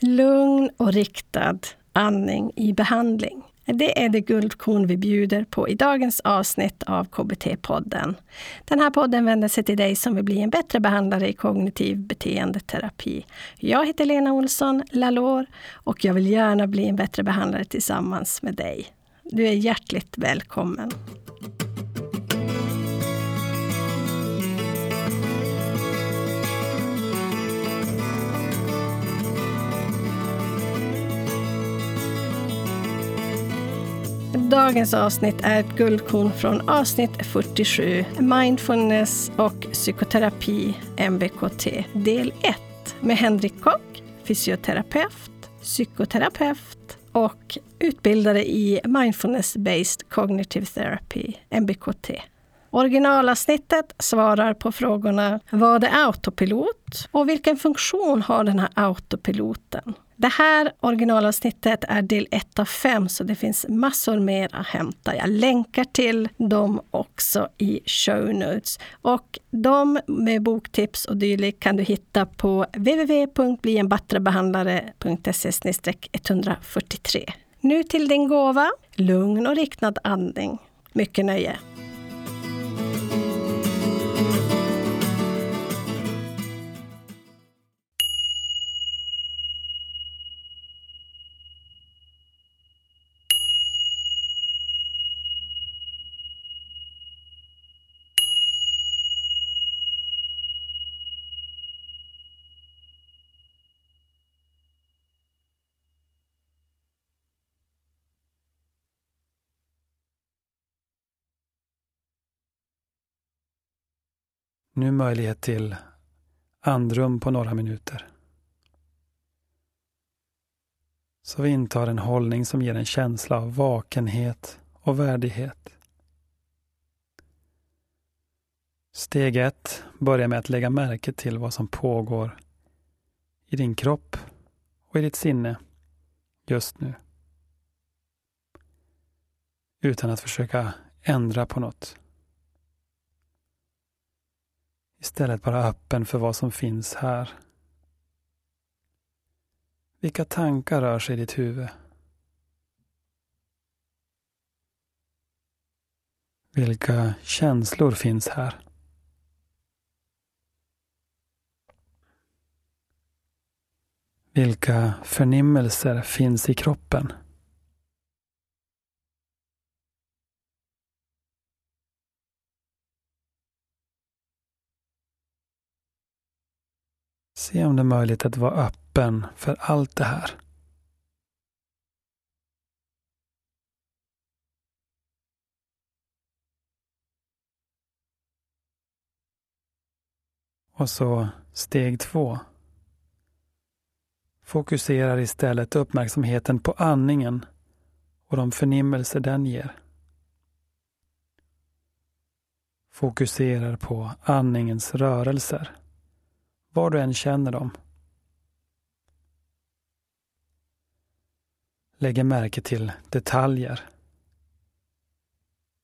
Lugn och riktad andning i behandling. Det är det guldkorn vi bjuder på i dagens avsnitt av KBT-podden. Den här podden vänder sig till dig som vill bli en bättre behandlare i kognitiv beteendeterapi. Jag heter Lena Olsson Lalor och jag vill gärna bli en bättre behandlare tillsammans med dig. Du är hjärtligt välkommen. Dagens avsnitt är ett guldkorn från avsnitt 47, Mindfulness och psykoterapi, MBKT, del 1 med Henrik Kock, fysioterapeut, psykoterapeut och utbildare i Mindfulness-based cognitive therapy, MBKT. Originalavsnittet svarar på frågorna Vad är autopilot? Och vilken funktion har den här autopiloten? Det här originalavsnittet är del 1 av 5 så det finns massor mer att hämta. Jag länkar till dem också i show notes. Och de med boktips och dylikt kan du hitta på www.blienbattrebehandlare.se 143. Nu till din gåva, lugn och riktad andning. Mycket nöje! Nu möjlighet till andrum på några minuter. Så vi intar en hållning som ger en känsla av vakenhet och värdighet. Steg ett börjar med att lägga märke till vad som pågår i din kropp och i ditt sinne just nu. Utan att försöka ändra på något. Istället vara öppen för vad som finns här. Vilka tankar rör sig i ditt huvud? Vilka känslor finns här? Vilka förnimmelser finns i kroppen? Se om det är möjligt att vara öppen för allt det här. Och så steg två. Fokuserar istället uppmärksamheten på andningen och de förnimmelser den ger. Fokuserar på andningens rörelser var du än känner dem. Lägger märke till detaljer.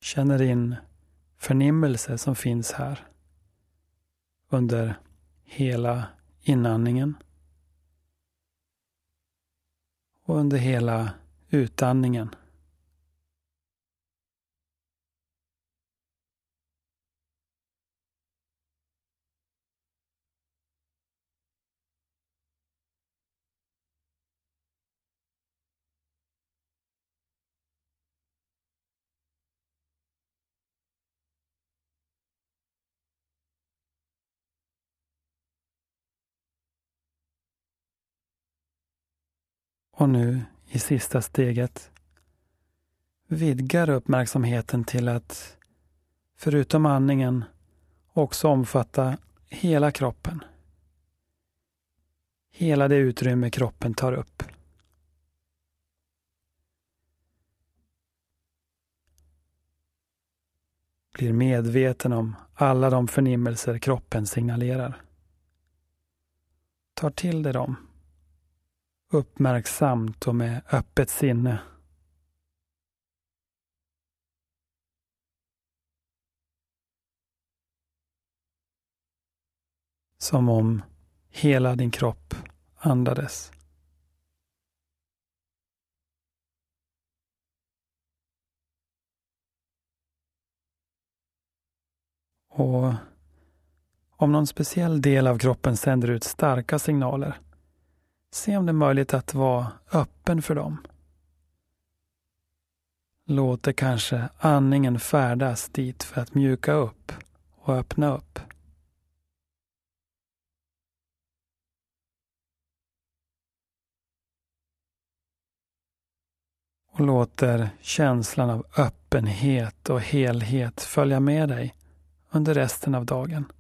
Känner in förnimmelse som finns här under hela inandningen och under hela utandningen. Och nu i sista steget vidgar uppmärksamheten till att förutom andningen också omfatta hela kroppen. Hela det utrymme kroppen tar upp. Blir medveten om alla de förnimmelser kroppen signalerar. Tar till dig dem uppmärksamt och med öppet sinne. Som om hela din kropp andades. Och om någon speciell del av kroppen sänder ut starka signaler se om det är möjligt att vara öppen för dem. Låter kanske andningen färdas dit för att mjuka upp och öppna upp. och låter känslan av öppenhet och helhet följa med dig under resten av dagen.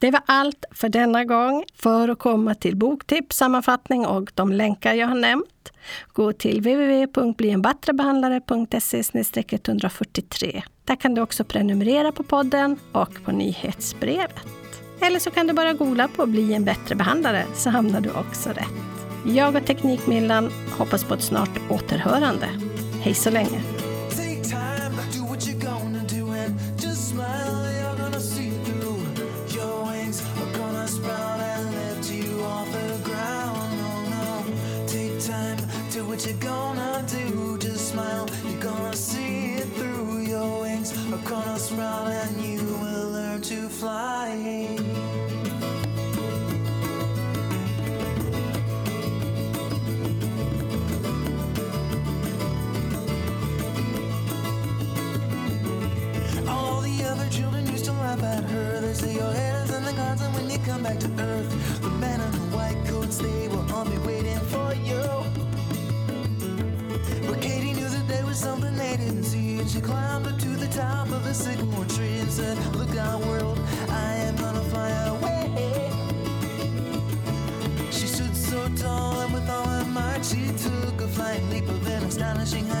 Det var allt för denna gång. För att komma till boktips, sammanfattning och de länkar jag har nämnt, gå till www.blienbattrebehandlare.se 143. Där kan du också prenumerera på podden och på nyhetsbrevet. Eller så kan du bara googla på Bli en bättre behandlare så hamnar du också rätt. Jag och Teknikmillan hoppas på ett snart återhörande. Hej så länge! Said, Look out, world, I am gonna fly away. She stood so tall and with all her might, she took a flying leap of an astonishing height.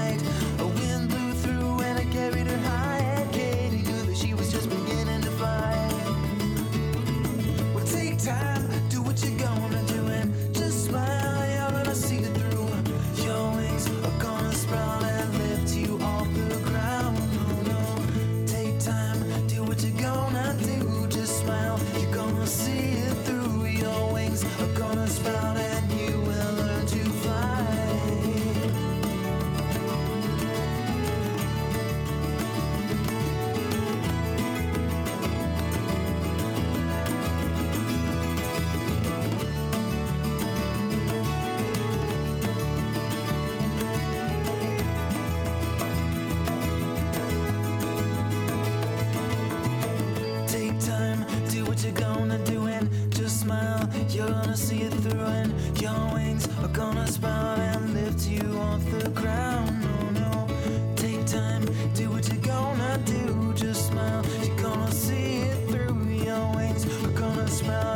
smell.